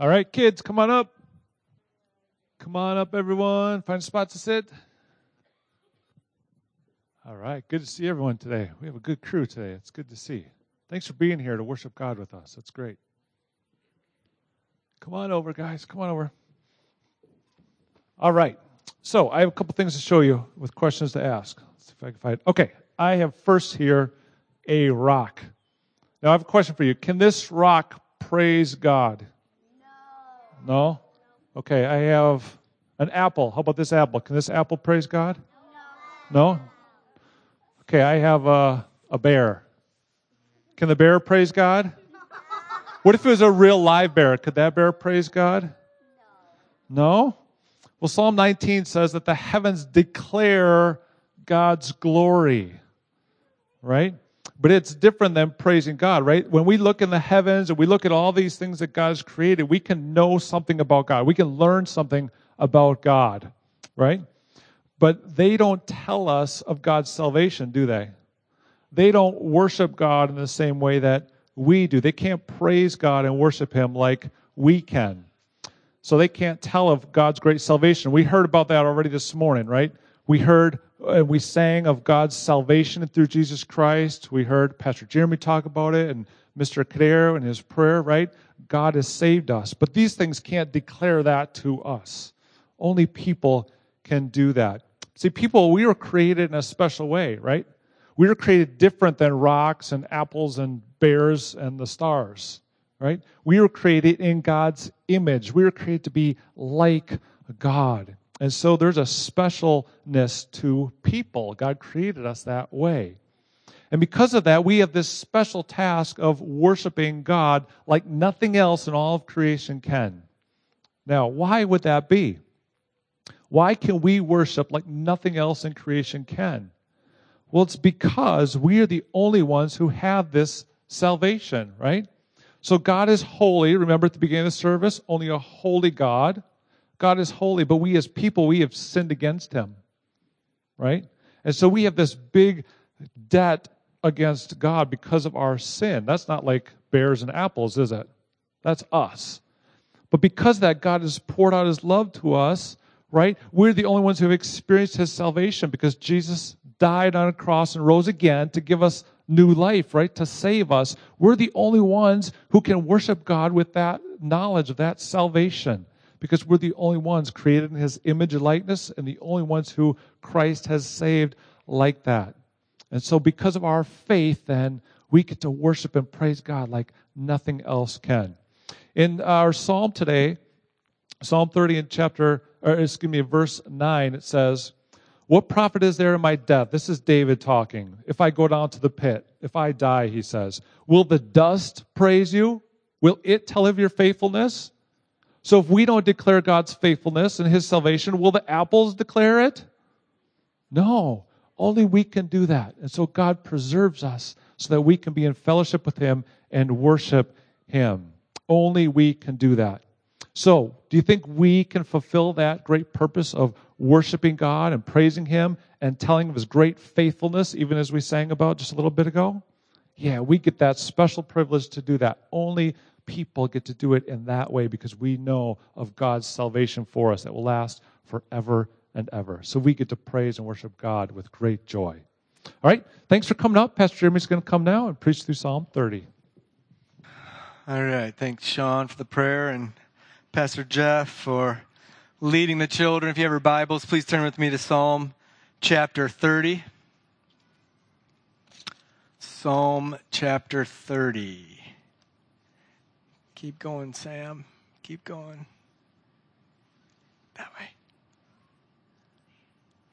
All right, kids, come on up. Come on up, everyone. Find a spot to sit. All right, good to see everyone today. We have a good crew today. It's good to see. Thanks for being here to worship God with us. That's great. Come on over, guys. Come on over. All right. So I have a couple things to show you with questions to ask. Let's see if I can find. Okay, I have first here a rock. Now I have a question for you. Can this rock praise God? No. Okay, I have an apple. How about this apple? Can this apple praise God? No. No? Okay, I have a, a bear. Can the bear praise God? What if it was a real live bear? Could that bear praise God? No? Well, Psalm 19 says that the heavens declare God's glory, right? But it's different than praising God, right? When we look in the heavens and we look at all these things that God has created, we can know something about God. We can learn something about God, right? But they don't tell us of God's salvation, do they? They don't worship God in the same way that we do. They can't praise God and worship Him like we can. So they can't tell of God's great salvation. We heard about that already this morning, right? We heard we sang of God's salvation through Jesus Christ. We heard Pastor Jeremy talk about it and Mr. Kader in his prayer, right? God has saved us. But these things can't declare that to us. Only people can do that. See, people, we were created in a special way, right? We were created different than rocks and apples and bears and the stars, right? We were created in God's image. We were created to be like God. And so there's a specialness to people. God created us that way. And because of that, we have this special task of worshiping God like nothing else in all of creation can. Now, why would that be? Why can we worship like nothing else in creation can? Well, it's because we are the only ones who have this salvation, right? So God is holy. Remember at the beginning of the service, only a holy God. God is holy, but we as people, we have sinned against him, right? And so we have this big debt against God because of our sin. That's not like bears and apples, is it? That's us. But because that, God has poured out his love to us, right? We're the only ones who have experienced his salvation because Jesus died on a cross and rose again to give us new life, right? To save us. We're the only ones who can worship God with that knowledge of that salvation because we're the only ones created in his image and likeness and the only ones who Christ has saved like that. And so because of our faith, then we get to worship and praise God like nothing else can. In our psalm today, Psalm 30 in chapter, or excuse me, verse 9, it says, What profit is there in my death? This is David talking. If I go down to the pit, if I die, he says, Will the dust praise you? Will it tell of your faithfulness? So if we don't declare God's faithfulness and his salvation, will the apples declare it? No. Only we can do that. And so God preserves us so that we can be in fellowship with him and worship him. Only we can do that. So, do you think we can fulfill that great purpose of worshiping God and praising Him and telling of His great faithfulness, even as we sang about just a little bit ago? Yeah, we get that special privilege to do that. Only people get to do it in that way because we know of God's salvation for us that will last forever and ever. So we get to praise and worship God with great joy. All right, thanks for coming up. Pastor Jeremy's going to come now and preach through Psalm 30. All right, thanks, Sean, for the prayer, and Pastor Jeff for leading the children. If you have your Bibles, please turn with me to Psalm chapter 30. Psalm chapter 30. Keep going, Sam. Keep going. That way.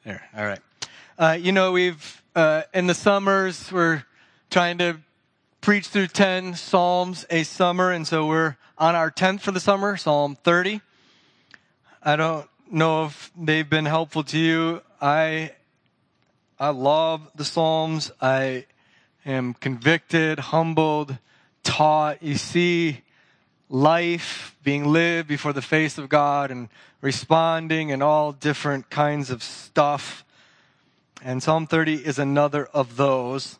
There. All right. Uh, you know, we've, uh, in the summers, we're trying to preach through 10 Psalms a summer, and so we're on our 10th for the summer, Psalm 30. I don't know if they've been helpful to you. I, I love the Psalms. I am convicted, humbled, taught. You see life being lived before the face of God and responding and all different kinds of stuff. And Psalm 30 is another of those.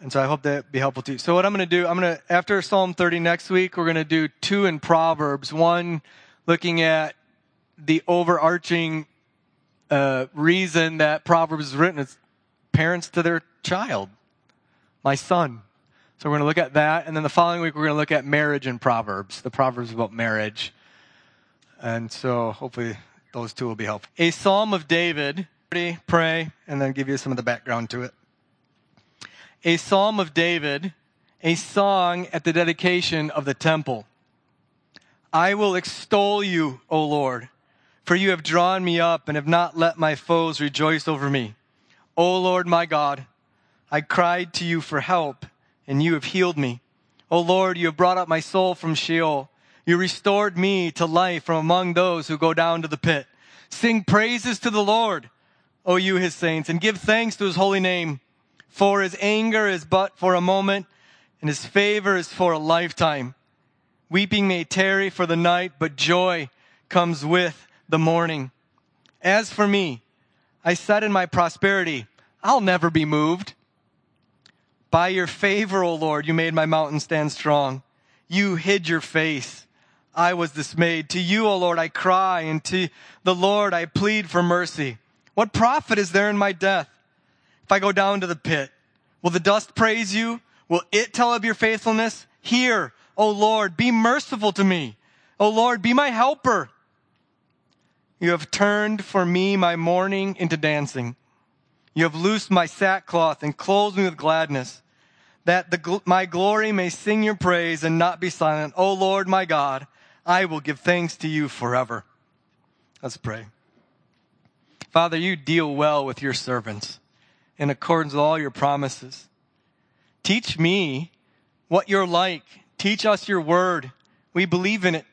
And so I hope that be helpful to you. So what I'm going to do, I'm going to, after Psalm 30 next week, we're going to do two in Proverbs. One looking at the overarching uh, reason that Proverbs is written is parents to their child, my son. So we're going to look at that. And then the following week, we're going to look at marriage in Proverbs, the Proverbs about marriage. And so hopefully those two will be helpful. A Psalm of David, pray, and then give you some of the background to it. A Psalm of David, a song at the dedication of the temple. I will extol you, O Lord, for you have drawn me up and have not let my foes rejoice over me. O Lord my God, I cried to you for help, and you have healed me. O Lord, you have brought up my soul from Sheol. You restored me to life from among those who go down to the pit. Sing praises to the Lord, O you his saints, and give thanks to his holy name. For his anger is but for a moment, and his favor is for a lifetime. Weeping may tarry for the night, but joy comes with the morning. As for me, I said in my prosperity, I'll never be moved. By your favor, O Lord, you made my mountain stand strong. You hid your face. I was dismayed. To you, O Lord, I cry, and to the Lord I plead for mercy. What profit is there in my death? If I go down to the pit, will the dust praise you? Will it tell of your faithfulness? Hear, O Lord, be merciful to me. O Lord, be my helper. You have turned for me my mourning into dancing. You have loosed my sackcloth and clothed me with gladness, that the, my glory may sing your praise and not be silent. O Lord, my God, I will give thanks to you forever. Let's pray. Father, you deal well with your servants in accordance with all your promises. Teach me what you're like Teach us your word. We believe in it.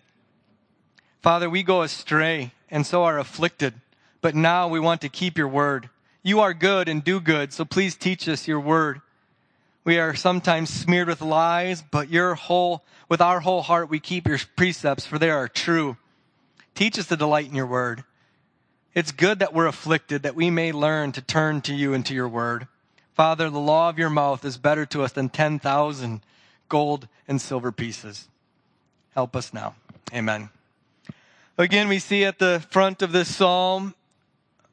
Father, we go astray and so are afflicted, but now we want to keep your word. You are good and do good, so please teach us your word. We are sometimes smeared with lies, but your whole, with our whole heart, we keep your precepts, for they are true. Teach us to delight in your word. It's good that we're afflicted, that we may learn to turn to you and to your word. Father, the law of your mouth is better to us than 10,000 gold and silver pieces. Help us now. Amen. Again, we see at the front of this psalm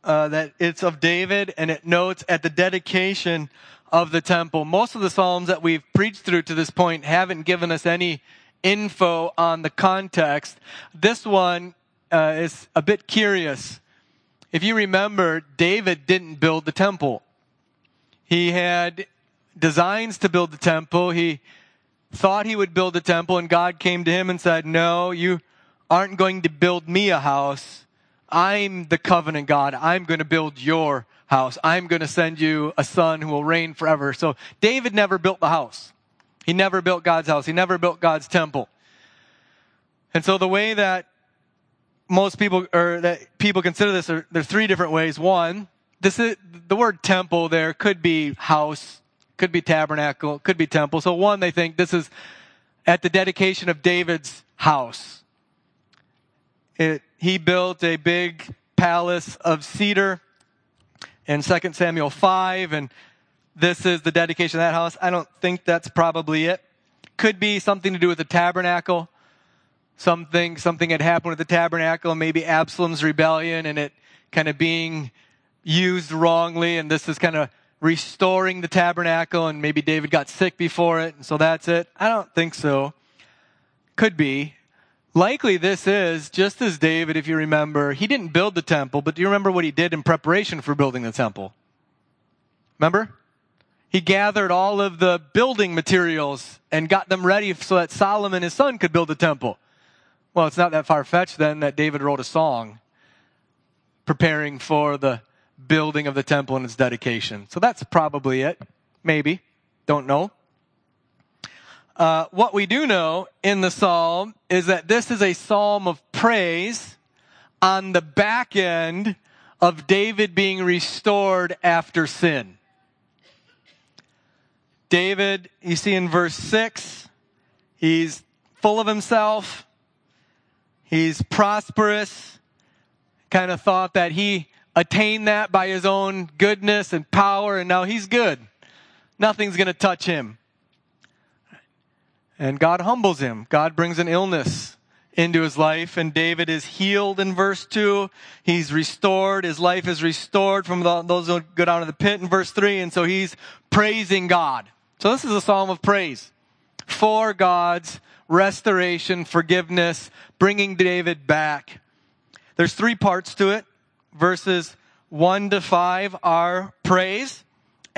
uh, that it's of David and it notes at the dedication of the temple. Most of the psalms that we've preached through to this point haven't given us any info on the context. This one uh, is a bit curious. If you remember, David didn't build the temple. He had designs to build the temple. He thought he would build a temple, and God came to him and said, No, you aren't going to build me a house. I'm the covenant God. I'm going to build your house. I'm going to send you a son who will reign forever. So David never built the house. He never built God's house. He never built God's temple. And so the way that most people or that people consider this are there's three different ways. One, this is the word temple there could be house, could be tabernacle, could be temple. So one, they think this is at the dedication of David's house. It, he built a big palace of cedar in 2 Samuel 5, and this is the dedication of that house. I don't think that's probably it. Could be something to do with the tabernacle. Something, something had happened with the tabernacle, maybe Absalom's rebellion and it kind of being used wrongly, and this is kind of restoring the tabernacle and maybe David got sick before it, and so that's it? I don't think so. Could be. Likely this is, just as David, if you remember, he didn't build the temple, but do you remember what he did in preparation for building the temple? Remember? He gathered all of the building materials and got them ready so that Solomon, his son, could build the temple. Well, it's not that far fetched then that David wrote a song preparing for the building of the temple and its dedication. So that's probably it. Maybe. Don't know. Uh, what we do know in the psalm is that this is a psalm of praise on the back end of David being restored after sin. David, you see in verse 6, he's full of himself. He's prosperous. Kind of thought that he attained that by his own goodness and power, and now he's good. Nothing's going to touch him. And God humbles him. God brings an illness into his life and David is healed in verse 2. He's restored. His life is restored from the, those who go down to the pit in verse 3. And so he's praising God. So this is a psalm of praise for God's restoration, forgiveness, bringing David back. There's three parts to it. Verses 1 to 5 are praise,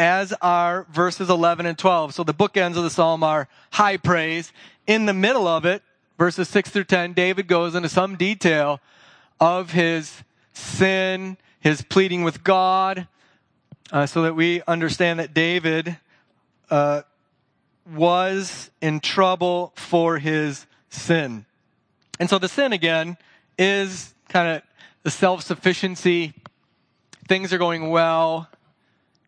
as are verses 11 and 12. So the bookends of the psalm are high praise. In the middle of it, verses 6 through 10, David goes into some detail of his sin, his pleading with God, uh, so that we understand that David uh, was in trouble for his sin. And so the sin again is kind of the self sufficiency. Things are going well.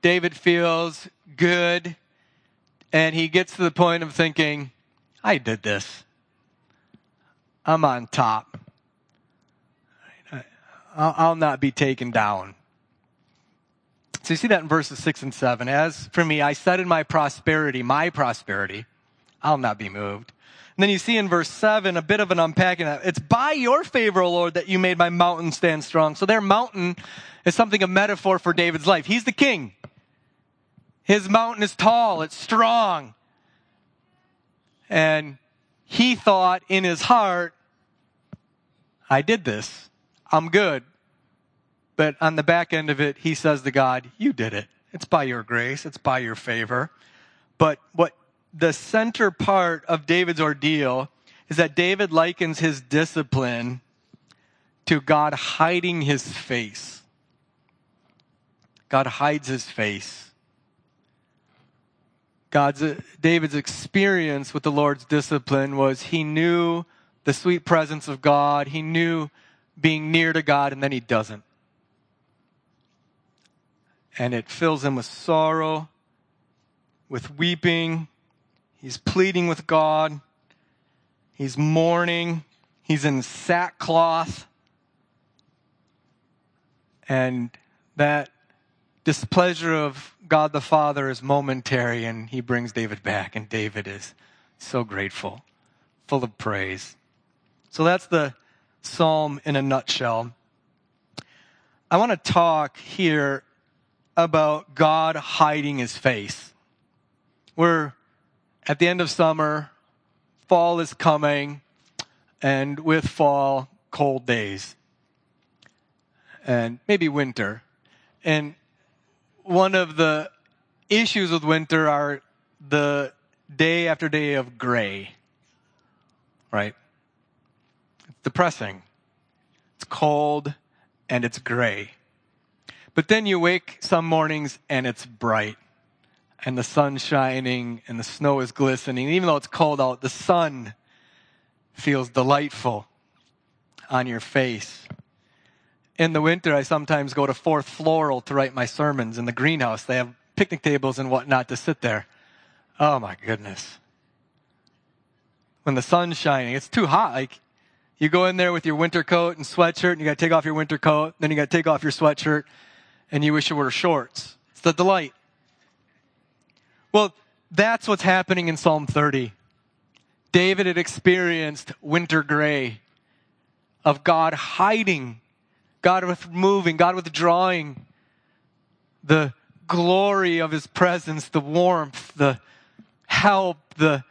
David feels good. And he gets to the point of thinking, I did this. I'm on top. I'll not be taken down. So you see that in verses 6 and 7. As for me, I said in my prosperity, my prosperity, I'll not be moved. And then you see in verse 7 a bit of an unpacking. It's by your favor, O Lord, that you made my mountain stand strong. So their mountain is something, a metaphor for David's life. He's the king. His mountain is tall, it's strong. And he thought in his heart, I did this. I'm good. But on the back end of it, he says to God, You did it. It's by your grace, it's by your favor. But what the center part of David's ordeal is that David likens his discipline to God hiding his face. God hides his face. God's David's experience with the Lord's discipline was he knew the sweet presence of God, he knew being near to God, and then he doesn't and it fills him with sorrow, with weeping. He's pleading with God. He's mourning. He's in sackcloth. And that displeasure of God the Father is momentary, and he brings David back, and David is so grateful, full of praise. So that's the psalm in a nutshell. I want to talk here about God hiding his face. We're at the end of summer, fall is coming, and with fall, cold days. And maybe winter. And one of the issues with winter are the day after day of gray. Right? It's depressing. It's cold and it's gray. But then you wake some mornings and it's bright and the sun's shining and the snow is glistening. Even though it's cold out, the sun feels delightful on your face. In the winter, I sometimes go to Fourth Floral to write my sermons in the greenhouse. They have picnic tables and whatnot to sit there. Oh my goodness. When the sun's shining, it's too hot. Like, you go in there with your winter coat and sweatshirt, and you gotta take off your winter coat, then you gotta take off your sweatshirt, and you wish you were shorts. It's the delight. Well, that's what's happening in Psalm 30. David had experienced winter gray of God hiding, God with moving, God withdrawing the glory of his presence, the warmth, the help, the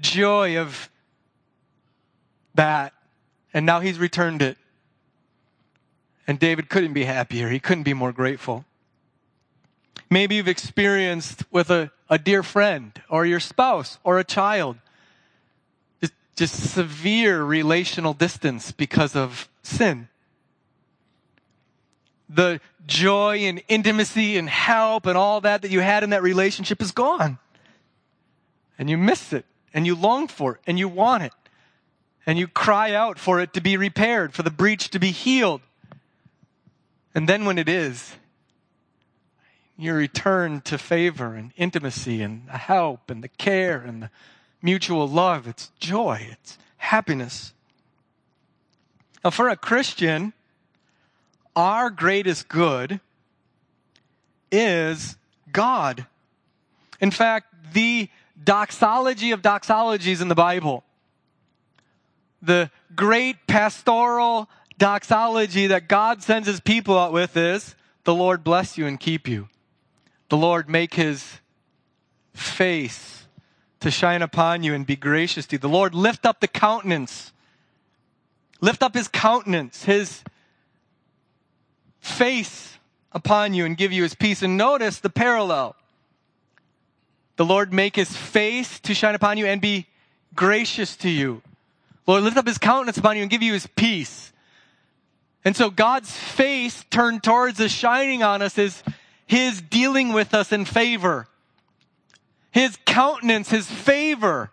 joy of that. And now he's returned it. And David couldn't be happier. He couldn't be more grateful. Maybe you've experienced with a, a dear friend or your spouse or a child just severe relational distance because of sin. The joy and intimacy and help and all that that you had in that relationship is gone. And you miss it and you long for it and you want it. And you cry out for it to be repaired, for the breach to be healed. And then when it is, you return to favor and intimacy and the help and the care and the mutual love. It's joy. It's happiness. Now, for a Christian, our greatest good is God. In fact, the doxology of doxologies in the Bible, the great pastoral doxology that God sends his people out with is the Lord bless you and keep you. The Lord make his face to shine upon you and be gracious to you. The Lord lift up the countenance. Lift up his countenance, his face upon you and give you his peace. And notice the parallel. The Lord make his face to shine upon you and be gracious to you. Lord, lift up his countenance upon you and give you his peace. And so God's face turned towards us, shining on us, is his dealing with us in favor. His countenance, his favor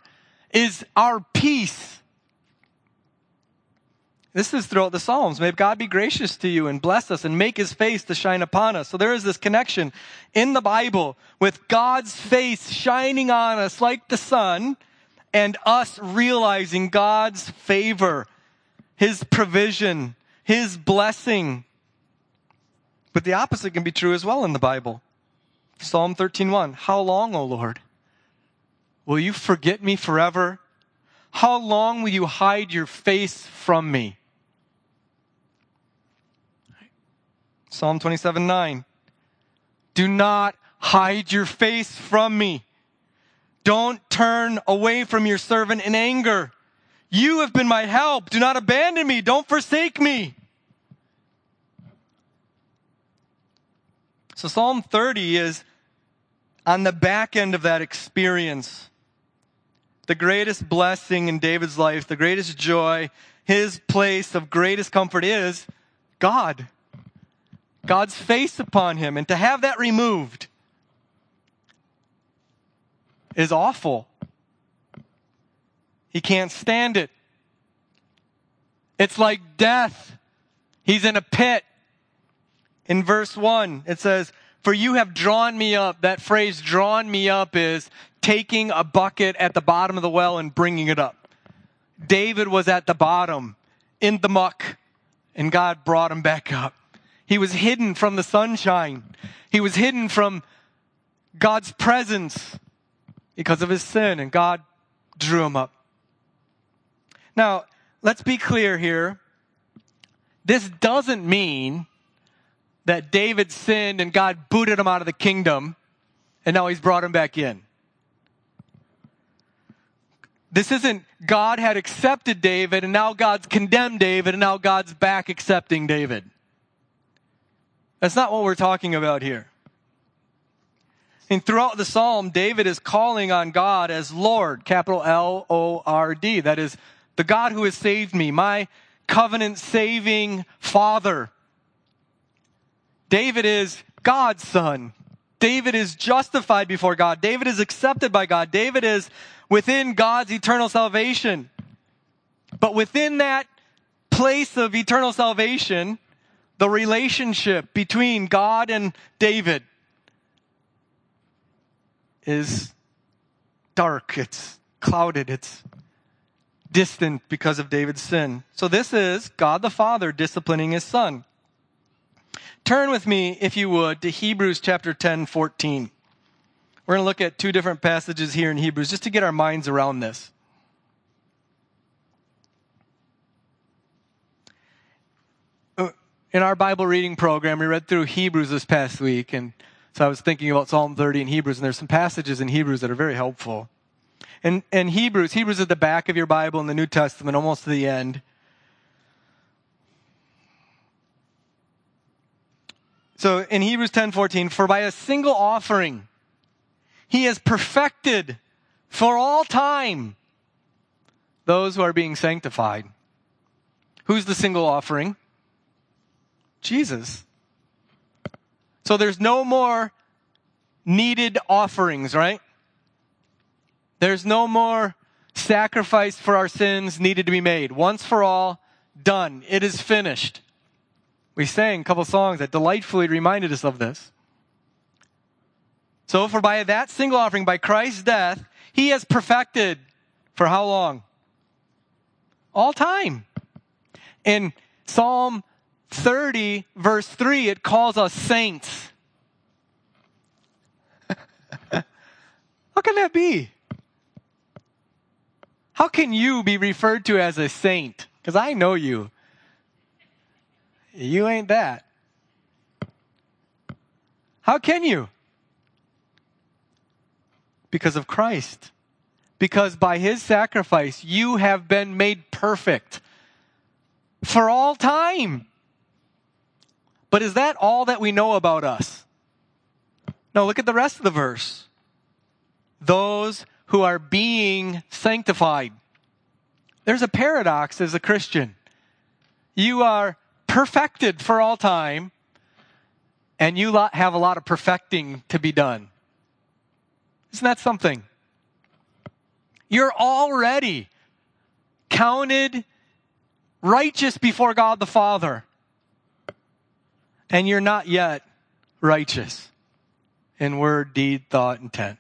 is our peace. This is throughout the Psalms. May God be gracious to you and bless us and make his face to shine upon us. So there is this connection in the Bible with God's face shining on us like the sun and us realizing God's favor, his provision, his blessing. But the opposite can be true as well in the Bible. Psalm 13:1 How long, O Lord? Will you forget me forever? How long will you hide your face from me? Psalm 27 9. Do not hide your face from me. Don't turn away from your servant in anger. You have been my help. Do not abandon me. Don't forsake me. So Psalm 30 is on the back end of that experience. The greatest blessing in David's life, the greatest joy, his place of greatest comfort is God. God's face upon him. And to have that removed is awful. He can't stand it. It's like death. He's in a pit. In verse 1, it says, For you have drawn me up. That phrase, drawn me up, is taking a bucket at the bottom of the well and bringing it up. David was at the bottom, in the muck, and God brought him back up. He was hidden from the sunshine. He was hidden from God's presence because of his sin, and God drew him up. Now, let's be clear here. This doesn't mean that David sinned and God booted him out of the kingdom and now he's brought him back in. This isn't God had accepted David and now God's condemned David and now God's back accepting David. That's not what we're talking about here. And throughout the psalm, David is calling on God as Lord, capital L O R D. That is the God who has saved me, my covenant saving Father. David is God's son. David is justified before God. David is accepted by God. David is within God's eternal salvation. But within that place of eternal salvation, the relationship between God and David is dark, it's clouded, it's distant because of David's sin. So this is God the Father disciplining his son. Turn with me, if you would, to Hebrews chapter 10, 14. We're going to look at two different passages here in Hebrews just to get our minds around this. In our Bible reading program, we read through Hebrews this past week, and so I was thinking about Psalm 30 and Hebrews, and there's some passages in Hebrews that are very helpful. And, and Hebrews, Hebrews at the back of your Bible in the New Testament, almost to the end. So in Hebrews 10:14, for by a single offering he has perfected for all time those who are being sanctified. Who's the single offering? Jesus. So there's no more needed offerings, right? There's no more sacrifice for our sins needed to be made. Once for all, done. It is finished. We sang a couple songs that delightfully reminded us of this. So for by that single offering, by Christ's death, he has perfected for how long? All time. In Psalm 30, verse 3, it calls us saints. How can that be? How can you be referred to as a saint? Because I know you. You ain't that. How can you? Because of Christ. Because by his sacrifice, you have been made perfect for all time. But is that all that we know about us? No, look at the rest of the verse. Those who are being sanctified. There's a paradox as a Christian. You are perfected for all time, and you have a lot of perfecting to be done. Isn't that something? You're already counted righteous before God the Father, and you're not yet righteous in word, deed, thought, intent.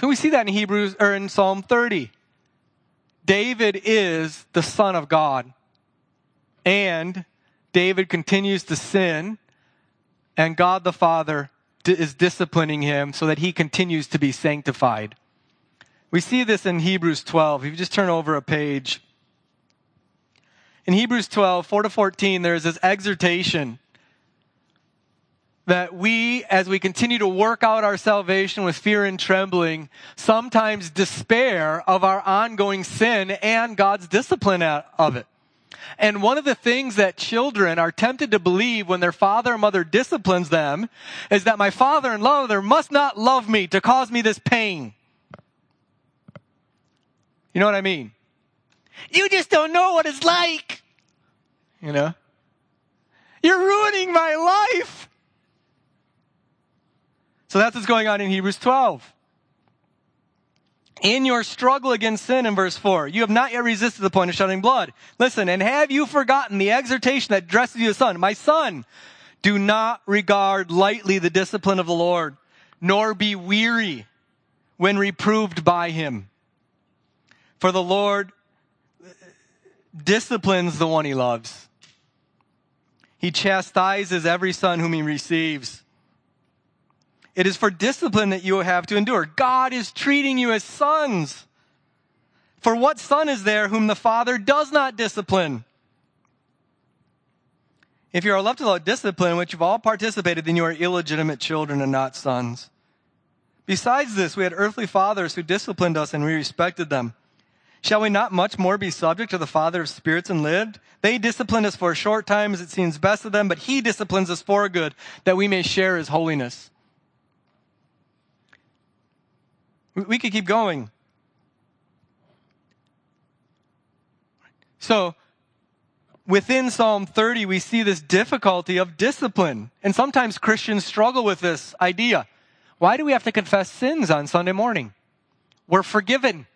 So we see that in Hebrews or in Psalm 30. David is the son of God. And David continues to sin, and God the Father is disciplining him so that he continues to be sanctified. We see this in Hebrews 12. If you just turn over a page. In Hebrews 12, 4 to 14, there is this exhortation that we, as we continue to work out our salvation with fear and trembling, sometimes despair of our ongoing sin and God's discipline of it. And one of the things that children are tempted to believe when their father or mother disciplines them is that my father and mother must not love me to cause me this pain. You know what I mean? You just don't know what it's like. You know? You're ruining my life. So that's what's going on in Hebrews 12 in your struggle against sin in verse 4, you have not yet resisted the point of shedding blood. Listen, and have you forgotten the exhortation that addresses you as son? My son, do not regard lightly the discipline of the Lord, nor be weary when reproved by him. For the Lord disciplines the one he loves. He chastises every son whom he receives. It is for discipline that you have to endure. God is treating you as sons. For what son is there whom the father does not discipline? If you are left without discipline, which you've all participated, then you are illegitimate children and not sons. Besides this, we had earthly fathers who disciplined us and we respected them. Shall we not much more be subject to the Father of spirits and lived? They discipline us for a short time as it seems best to them, but He disciplines us for good, that we may share His holiness. We could keep going. So, within Psalm 30, we see this difficulty of discipline. And sometimes Christians struggle with this idea. Why do we have to confess sins on Sunday morning? We're forgiven.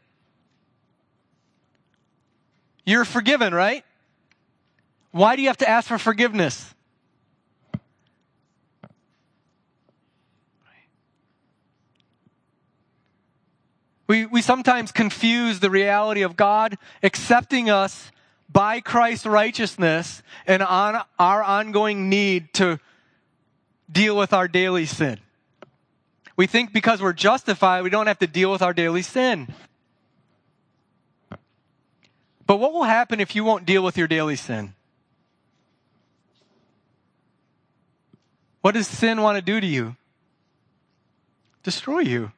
You're forgiven, right? Why do you have to ask for forgiveness? We, we sometimes confuse the reality of God accepting us by Christ's righteousness and on our ongoing need to deal with our daily sin. We think because we're justified, we don't have to deal with our daily sin. But what will happen if you won't deal with your daily sin? What does sin want to do to you? Destroy you.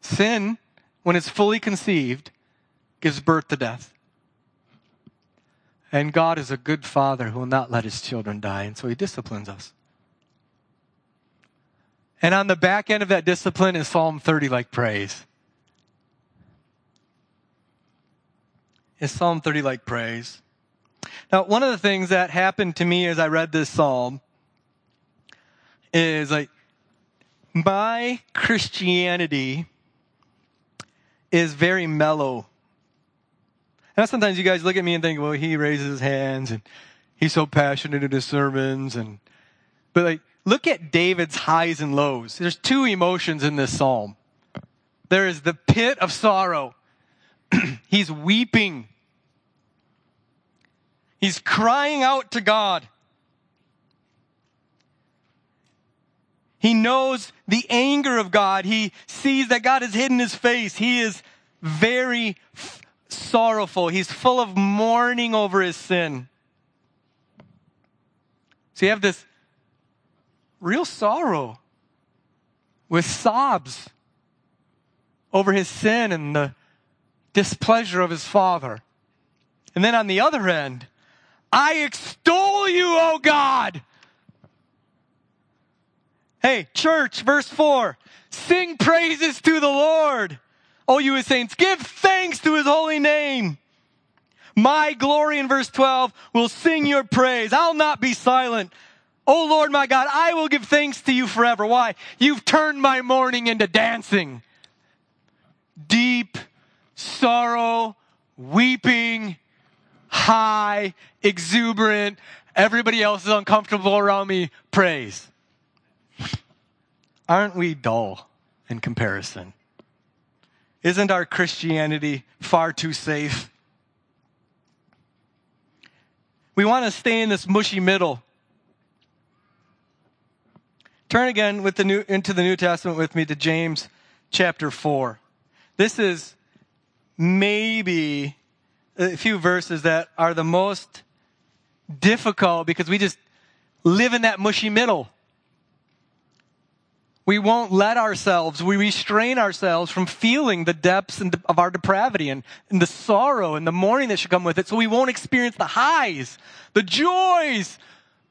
Sin, when it's fully conceived, gives birth to death. And God is a good father who will not let his children die, and so he disciplines us. And on the back end of that discipline is Psalm 30 like praise. Is Psalm 30 like praise? Now, one of the things that happened to me as I read this psalm is like my Christianity is very mellow. And sometimes you guys look at me and think, well, he raises his hands and he's so passionate in his sermons and but like look at David's highs and lows. There's two emotions in this psalm. There is the pit of sorrow. he's weeping. He's crying out to God. He knows the anger of God. He sees that God has hidden his face. He is very f- sorrowful. He's full of mourning over his sin. So you have this real sorrow with sobs over his sin and the displeasure of his father. And then on the other end, I extol you, O God. Hey, church, verse 4 sing praises to the Lord. O you his saints, give thanks to his holy name. My glory in verse 12 will sing your praise. I'll not be silent. O Lord my God, I will give thanks to you forever. Why? You've turned my mourning into dancing. Deep sorrow, weeping, high, exuberant, everybody else is uncomfortable around me, praise. Aren't we dull in comparison? Isn't our Christianity far too safe? We want to stay in this mushy middle. Turn again with the new, into the New Testament with me to James chapter 4. This is maybe a few verses that are the most difficult because we just live in that mushy middle. We won't let ourselves, we restrain ourselves from feeling the depths of our depravity and, and the sorrow and the mourning that should come with it. So we won't experience the highs, the joys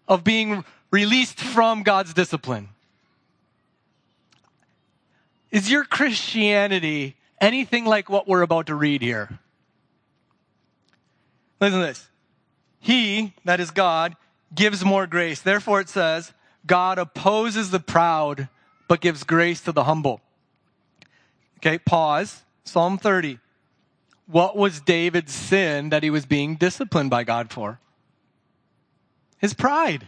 of being released from God's discipline. Is your Christianity anything like what we're about to read here? Listen to this. He, that is God, gives more grace. Therefore it says, God opposes the proud, but gives grace to the humble. Okay, pause. Psalm 30. What was David's sin that he was being disciplined by God for? His pride.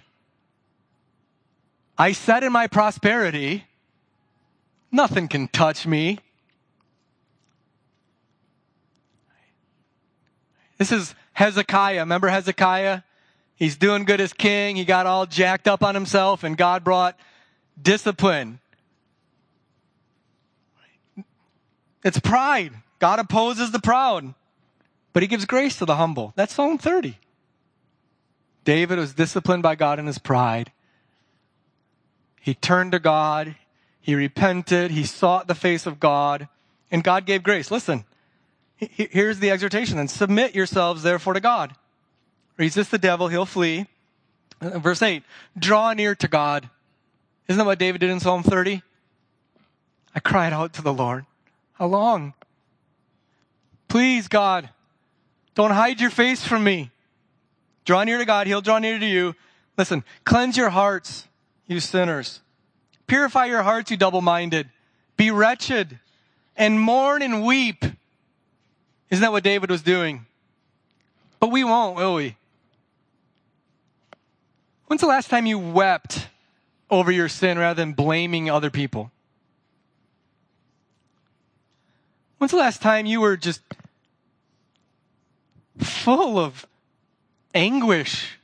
I said in my prosperity, nothing can touch me. This is Hezekiah. Remember Hezekiah? He's doing good as king. He got all jacked up on himself and God brought discipline. It's pride. God opposes the proud, but he gives grace to the humble. That's Psalm 30. David was disciplined by God in his pride. He turned to God. He repented. He sought the face of God and God gave grace. Listen, here's the exhortation then submit yourselves therefore to God. Resist the devil, he'll flee. Verse 8, draw near to God. Isn't that what David did in Psalm 30? I cried out to the Lord. How long? Please, God, don't hide your face from me. Draw near to God, He'll draw near to you. Listen, cleanse your hearts, you sinners. Purify your hearts, you double minded. Be wretched and mourn and weep. Isn't that what David was doing? But we won't, will we? When's the last time you wept over your sin rather than blaming other people? When's the last time you were just full of anguish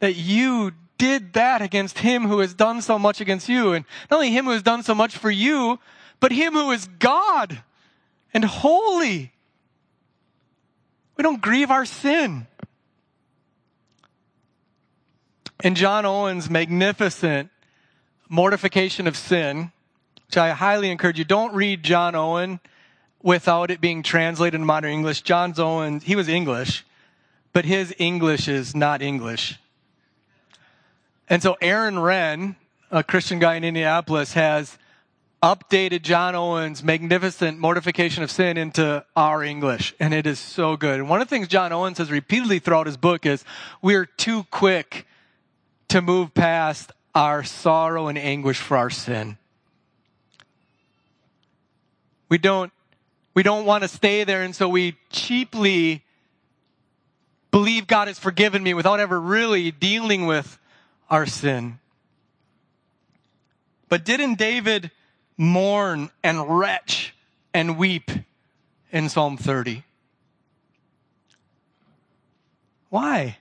that you did that against him who has done so much against you? And not only him who has done so much for you, but him who is God and holy. We don't grieve our sin. In John Owen's magnificent mortification of sin, which I highly encourage you. Don't read John Owen without it being translated in modern English. John Owen, he was English, but his English is not English. And so Aaron Wren, a Christian guy in Indianapolis, has updated John Owen's magnificent mortification of sin into our English, and it is so good. And one of the things John Owen says repeatedly throughout his book is we're too quick to move past our sorrow and anguish for our sin. We don't, we don't want to stay there. And so we cheaply believe God has forgiven me without ever really dealing with our sin. But didn't David mourn and retch and weep in Psalm 30? Why?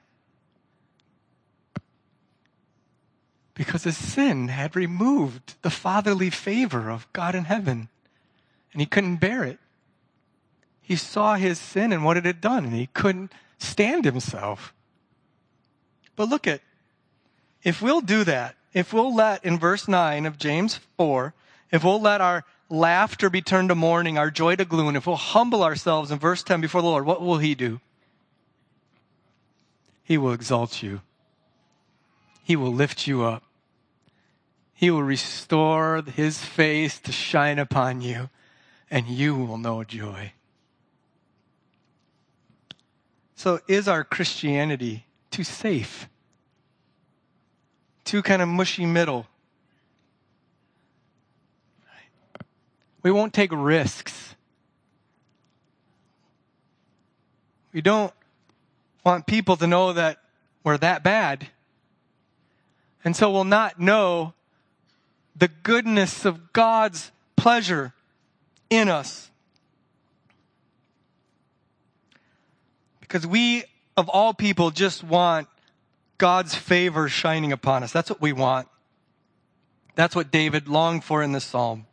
because his sin had removed the fatherly favor of God in heaven. And he couldn't bear it. He saw his sin and what it had done, and he couldn't stand himself. But look at, if we'll do that, if we'll let, in verse 9 of James 4, if we'll let our laughter be turned to mourning, our joy to gloom, if we'll humble ourselves in verse 10 before the Lord, what will he do? He will exalt you. He will lift you up. He will restore his face to shine upon you, and you will know joy. So, is our Christianity too safe? Too kind of mushy middle? We won't take risks. We don't want people to know that we're that bad. And so we'll not know the goodness of God's pleasure in us. Because we, of all people, just want God's favor shining upon us. That's what we want. That's what David longed for in this psalm.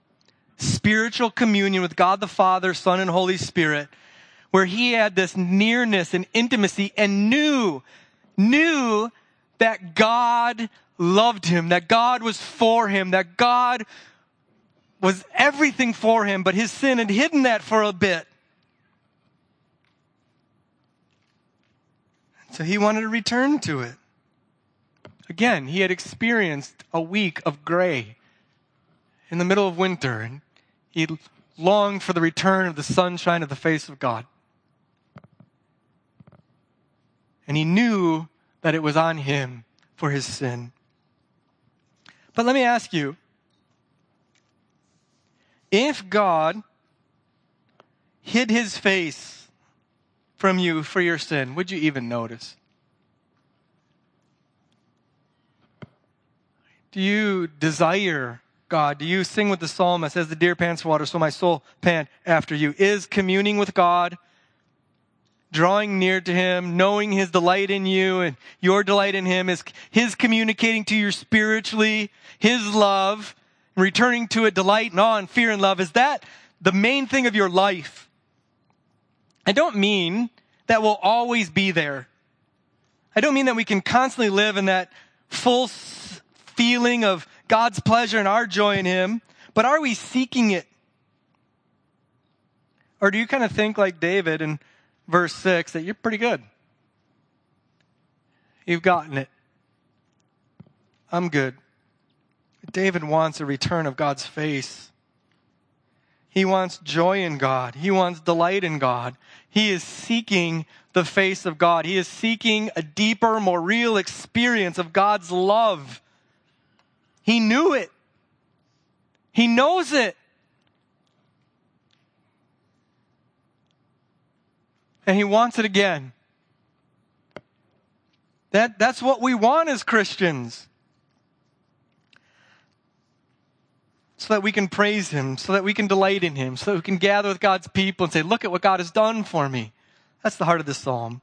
Spiritual communion with God the Father, Son, and Holy Spirit where he had this nearness and intimacy and knew, knew that God loved him, that God was for him, that God was everything for him, but his sin had hidden that for a bit. So he wanted to return to it. Again, he had experienced a week of gray in the middle of winter, and he longed for the return of the sunshine of the face of God. and he knew that it was on him for his sin. But let me ask you if God hid his face from you for your sin, would you even notice? Do you desire God? Do you sing with the psalmist as the deer pants for water, so my soul pant after you? Is communing with God drawing near to him, knowing his delight in you and your delight in him is his communicating to you spiritually, his love, returning to it delight and awe and fear and love. Is that the main thing of your life? I don't mean that will always be there. I don't mean that we can constantly live in that full feeling of God's pleasure and our joy in him, but are we seeking it? Or do you kind of think like David in verse 6 that you're pretty good. You've gotten it. I'm good. David wants a return of God's face. He wants joy in God. He wants delight in God. He is seeking the face of God. He is seeking a deeper, more real experience of God's love. He knew it. He knows it. and he wants it again. That, that's what we want as Christians. So that we can praise him, so that we can delight in him, so that we can gather with God's people and say, look at what God has done for me. That's the heart of this psalm.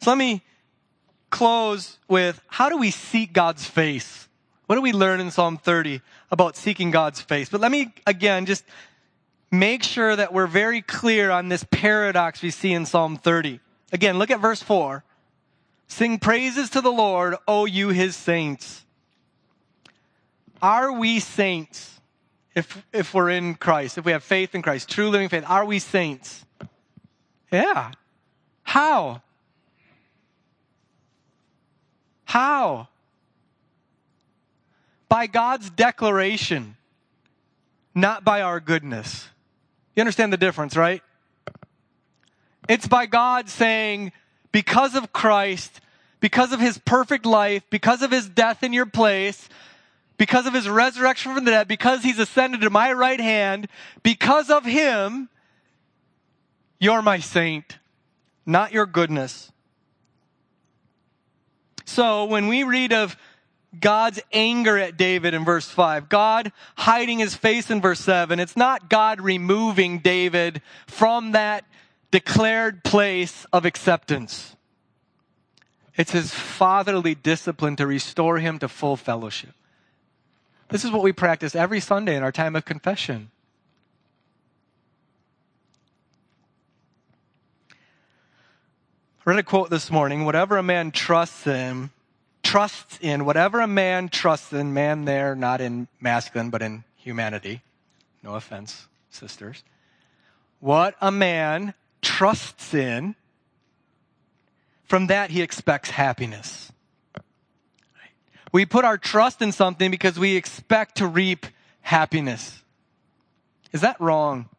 So let me close with how do we seek God's face? What do we learn in Psalm 30 about seeking God's face? But let me again just make sure that we're very clear on this paradox we see in Psalm 30. Again, look at verse 4. Sing praises to the Lord, O you his saints. Are we saints if, if we're in Christ, if we have faith in Christ, true living faith? Are we saints? Yeah. How? How? By God's declaration, not by our goodness. You understand the difference, right? It's by God saying, because of Christ, because of his perfect life, because of his death in your place, because of his resurrection from the dead, because he's ascended to my right hand, because of him, you're my saint, not your goodness. So when we read of God's anger at David in verse 5. God hiding his face in verse 7. It's not God removing David from that declared place of acceptance. It's his fatherly discipline to restore him to full fellowship. This is what we practice every Sunday in our time of confession. I read a quote this morning whatever a man trusts in, trusts in, whatever a man trusts in, man there, not in masculine, but in humanity. No offense, sisters. What a man trusts in, from that he expects happiness. We put our trust in something because we expect to reap happiness. Is that wrong?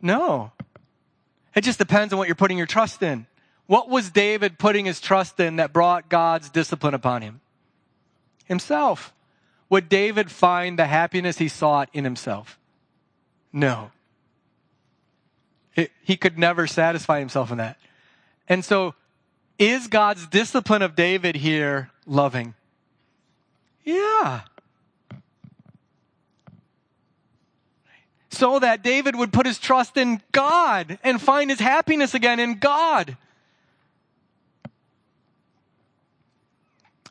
No. It just depends on what you're putting your trust in. What was David putting his trust in that brought God's discipline upon him? Himself. Would David find the happiness he sought in himself? No. he could never satisfy himself in that. And so, is God's discipline of David here loving? Yeah. so that David would put his trust in God and find his happiness again in God.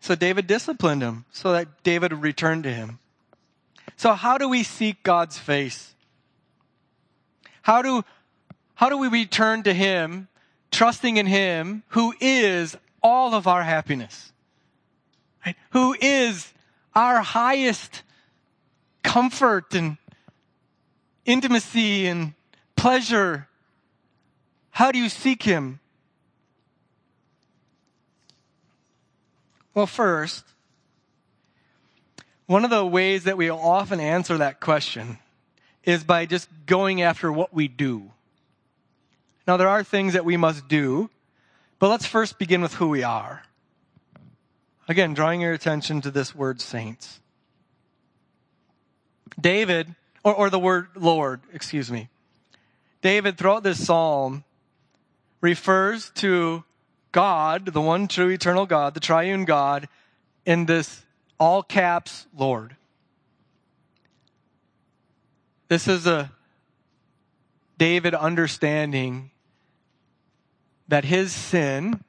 So David disciplined him so that David would return to him. So how do we seek God's face? How do, how do we return to him, trusting in him who is all of our happiness? Right? Who is our highest comfort and intimacy and pleasure. How do you seek Him? Well, first, one of the ways that we often answer that question is by just going after what we do. Now, there are things that we must do, but let's first begin with who we are. Again, drawing your attention to this word saints. David or, or the word Lord, excuse me. David, throughout this psalm, refers to God, the one true eternal God, the triune God, in this all caps Lord. This is a David understanding that his sin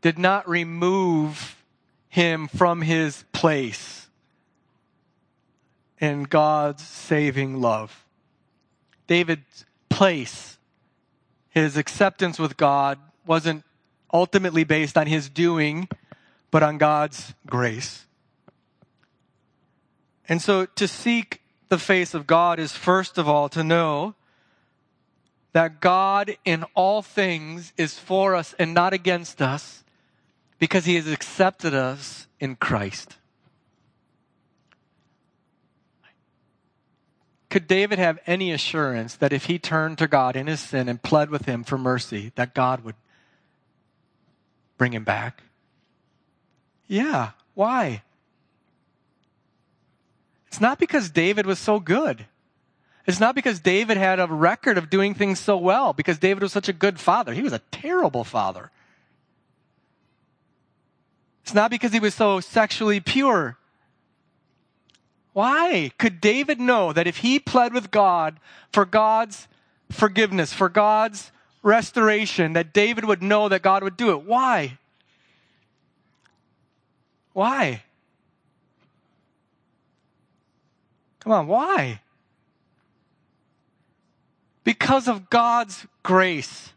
did not remove him from his place in God's saving love. David's place, his acceptance with God, wasn't ultimately based on his doing, but on God's grace. And so to seek the face of God is first of all to know that God in all things is for us and not against us because he has accepted us in Christ. Could David have any assurance that if he turned to God in his sin and pled with him for mercy, that God would bring him back? Yeah. Why? It's not because David was so good. It's not because David had a record of doing things so well, because David was such a good father. He was a terrible father. It's not because he was so sexually pure. Why? Could David know that if he pled with God for God's forgiveness, for God's restoration, that David would know that God would do it? Why? Why? Come on, why? Because of God's grace.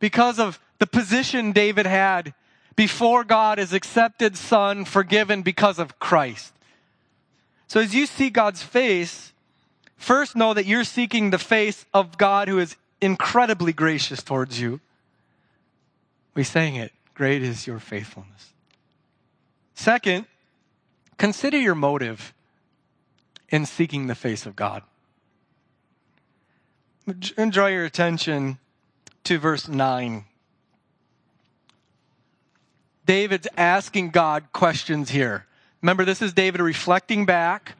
Because of the position David had before God is accepted son, forgiven because of Christ. So as you see God's face, first know that you're seeking the face of God who is incredibly gracious towards you. We sang it. Great is your faithfulness. Second, consider your motive in seeking the face of God. And draw your attention to verse 9 David's asking God questions here. Remember, this is David reflecting back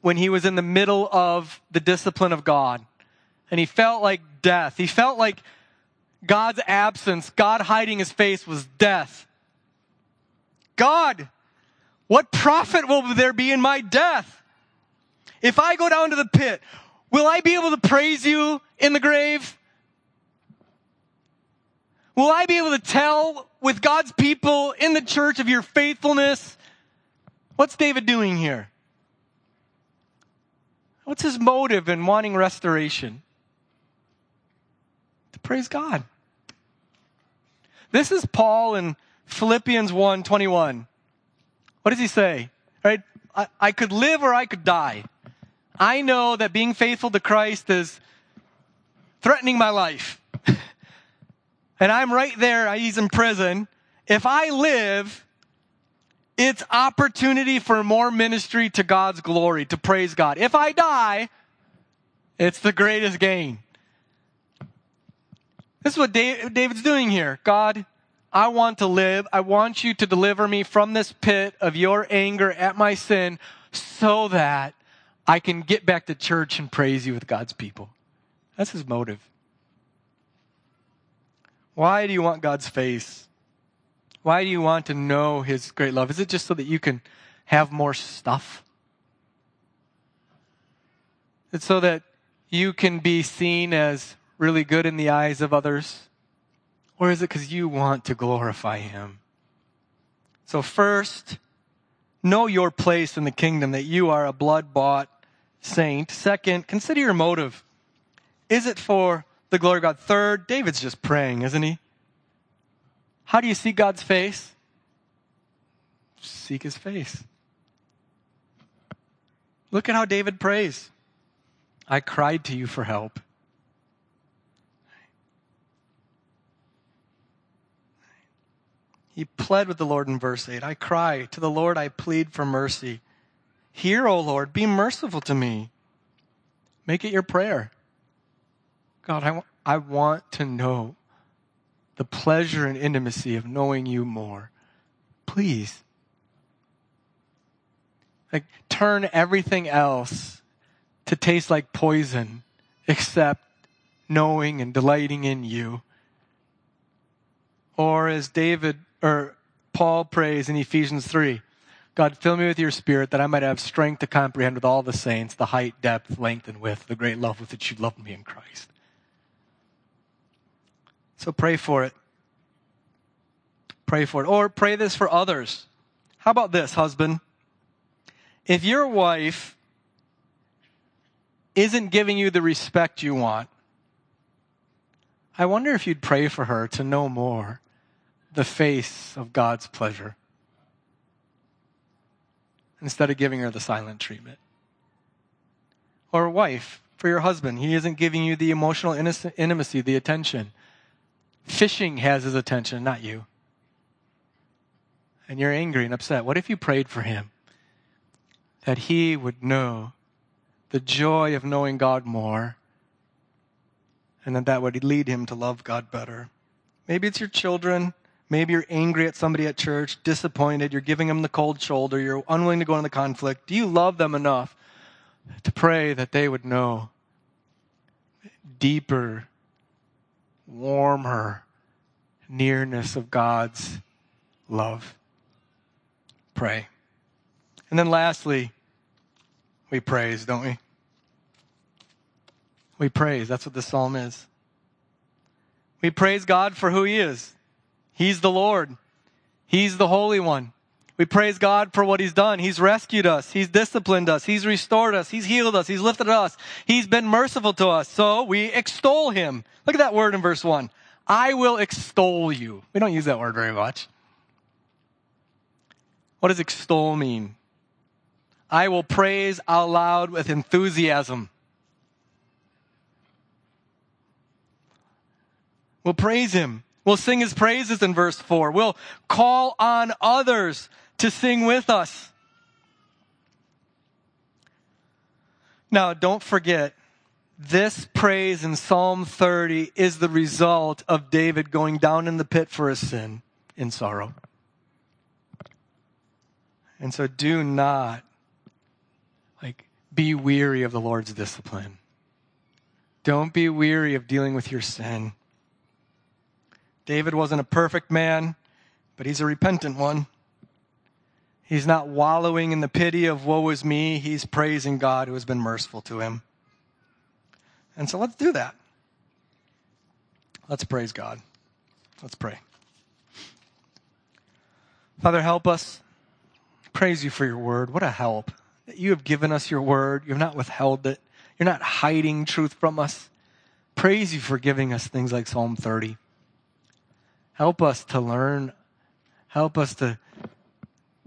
when he was in the middle of the discipline of God. And he felt like death. He felt like God's absence, God hiding his face was death. God, what profit will there be in my death? If I go down to the pit, will I be able to praise you in the grave? Will I be able to tell with God's people in the church of your faithfulness? What's David doing here? What's his motive in wanting restoration? To praise God. This is Paul in Philippians 1 21. What does he say? Right? I, I could live or I could die. I know that being faithful to Christ is threatening my life. and I'm right there. He's in prison. If I live, it's opportunity for more ministry to God's glory, to praise God. If I die, it's the greatest gain. This is what David's doing here. God, I want to live. I want you to deliver me from this pit of your anger at my sin so that I can get back to church and praise you with God's people. That's his motive. Why do you want God's face? Why do you want to know his great love? Is it just so that you can have more stuff? It's so that you can be seen as really good in the eyes of others? Or is it because you want to glorify Him? So, first, know your place in the kingdom, that you are a blood bought saint. Second, consider your motive. Is it for the glory of God? Third, David's just praying, isn't he? How do you see God's face? Seek his face. Look at how David prays. I cried to you for help. He pled with the Lord in verse 8 I cry to the Lord, I plead for mercy. Hear, O Lord, be merciful to me. Make it your prayer. God, I, I want to know the pleasure and intimacy of knowing you more. Please. Like, turn everything else to taste like poison except knowing and delighting in you. Or as David or Paul prays in Ephesians 3 God, fill me with your spirit that I might have strength to comprehend with all the saints the height, depth, length, and width, the great love with which you loved me in Christ. So pray for it. Pray for it. Or pray this for others. How about this, husband? If your wife isn't giving you the respect you want, I wonder if you'd pray for her to know more the face of God's pleasure instead of giving her the silent treatment. Or wife, for your husband, he isn't giving you the emotional intimacy, the attention. Fishing has his attention, not you. And you're angry and upset. What if you prayed for him? That he would know the joy of knowing God more, and that that would lead him to love God better. Maybe it's your children. Maybe you're angry at somebody at church, disappointed, you're giving them the cold shoulder, you're unwilling to go into the conflict. Do you love them enough to pray that they would know deeper, warmer nearness of God's love? Pray. And then lastly, we praise, don't we? We praise. That's what the psalm is. We praise God for who He is. He's the Lord. He's the Holy One. We praise God for what He's done. He's rescued us. He's disciplined us. He's restored us. He's healed us. He's lifted us. He's been merciful to us. So we extol Him. Look at that word in verse 1. I will extol you. We don't use that word very much. What does extol mean? I will praise out loud with enthusiasm. We'll praise Him. We'll sing his praises in verse 4. We'll call on others to sing with us. Now, don't forget, this praise in Psalm 30 is the result of David going down in the pit for his sin in sorrow. And so do not like be weary of the Lord's discipline. Don't be weary of dealing with your sin. David wasn't a perfect man, but he's a repentant one. He's not wallowing in the pity of woe is me. He's praising God who has been merciful to him. And so let's do that. Let's praise God. Let's pray. Father, help us. Praise you for your word. What a help that you have given us your word. You have not withheld it. You're not hiding truth from us. Praise you for giving us things like Psalm 30. Help us to learn. Help us to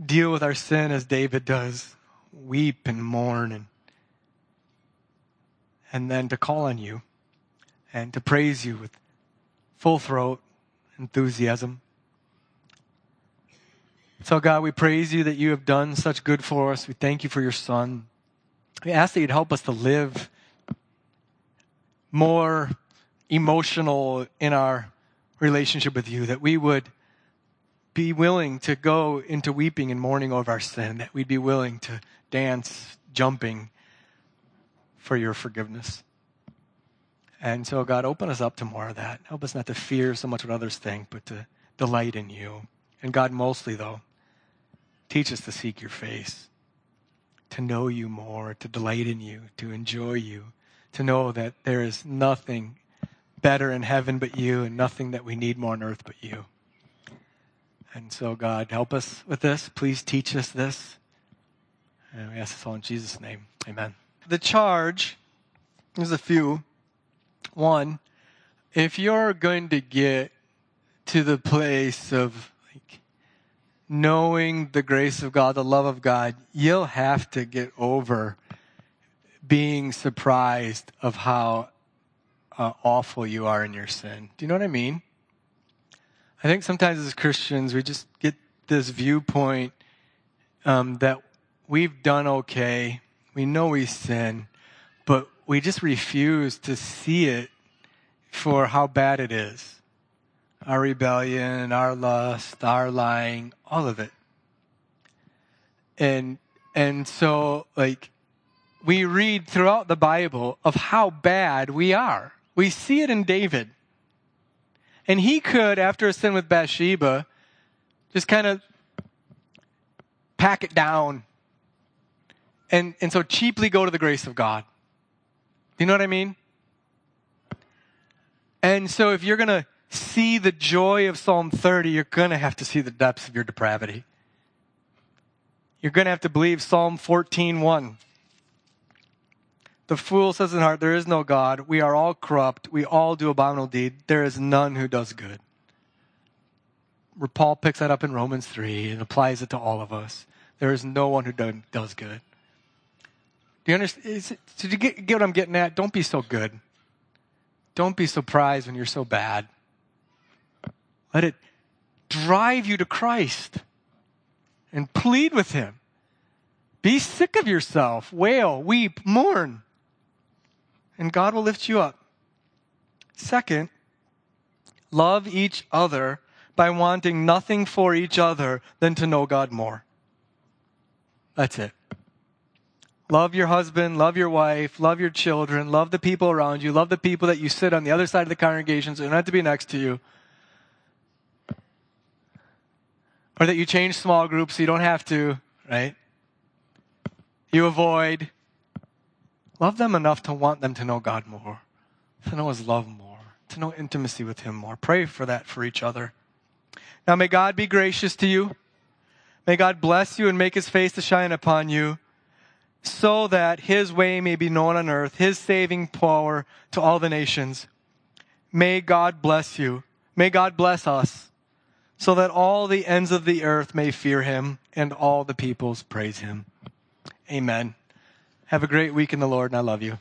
deal with our sin as David does. Weep and mourn and, and then to call on you and to praise you with full throat, enthusiasm. So, God, we praise you that you have done such good for us. We thank you for your Son. We ask that you'd help us to live more emotional in our relationship with you, that we would be willing to go into weeping and mourning over our sin, that we'd be willing to dance, jumping for your forgiveness. And so, God, open us up to more of that. Help us not to fear so much what others think, but to delight in you. And God, mostly, though, teach us to seek your face, to know you more, to delight in you, to enjoy you, to know that there is nothing better in heaven but you and nothing that we need more on earth but you. And so, God, help us with this. Please teach us this. And we ask this all in Jesus' name. Amen. The charge, there's a few. One, if you're going to get to the place of like knowing the grace of God, the love of God, you'll have to get over being surprised of how uh, awful you are in your sin. Do you know what I mean? I think sometimes as Christians, we just get this viewpoint um, that we've done okay. We know we sin, but we just refuse to see it for how bad it is. Our rebellion, our lust, our lying, all of it. And, and so, like, we read throughout the Bible of how bad we are. We see it in David. And he could, after a sin with Bathsheba, just kind of pack it down and, and so cheaply go to the grace of God. Do You know what I mean? And so if you're going to see the joy of Psalm 30, you're going to have to see the depths of your depravity. You're going to have to believe Psalm 14:1. The fool says in heart, There is no God. We are all corrupt. We all do abominable deed. There is none who does good. Paul picks that up in Romans 3 and applies it to all of us. There is no one who does good. Do you understand? It, did you get, get what I'm getting at? Don't be so good. Don't be surprised when you're so bad. Let it drive you to Christ and plead with Him. Be sick of yourself. Wail, weep, mourn. And God will lift you up. Second, love each other by wanting nothing for each other than to know God more. That's it. Love your husband, love your wife, love your children, love the people around you, love the people that you sit on the other side of the congregation so they don't have to be next to you. Or that you change small groups so you don't have to, right? You avoid. Love them enough to want them to know God more, to know His love more, to know intimacy with Him more. Pray for that for each other. Now, may God be gracious to you. May God bless you and make His face to shine upon you so that his way may be known on earth, his saving power to all the nations. May God bless you. May God bless us so that all the ends of the earth may fear him and all the peoples praise him. Amen. Have a great week in the Lord, and I love you.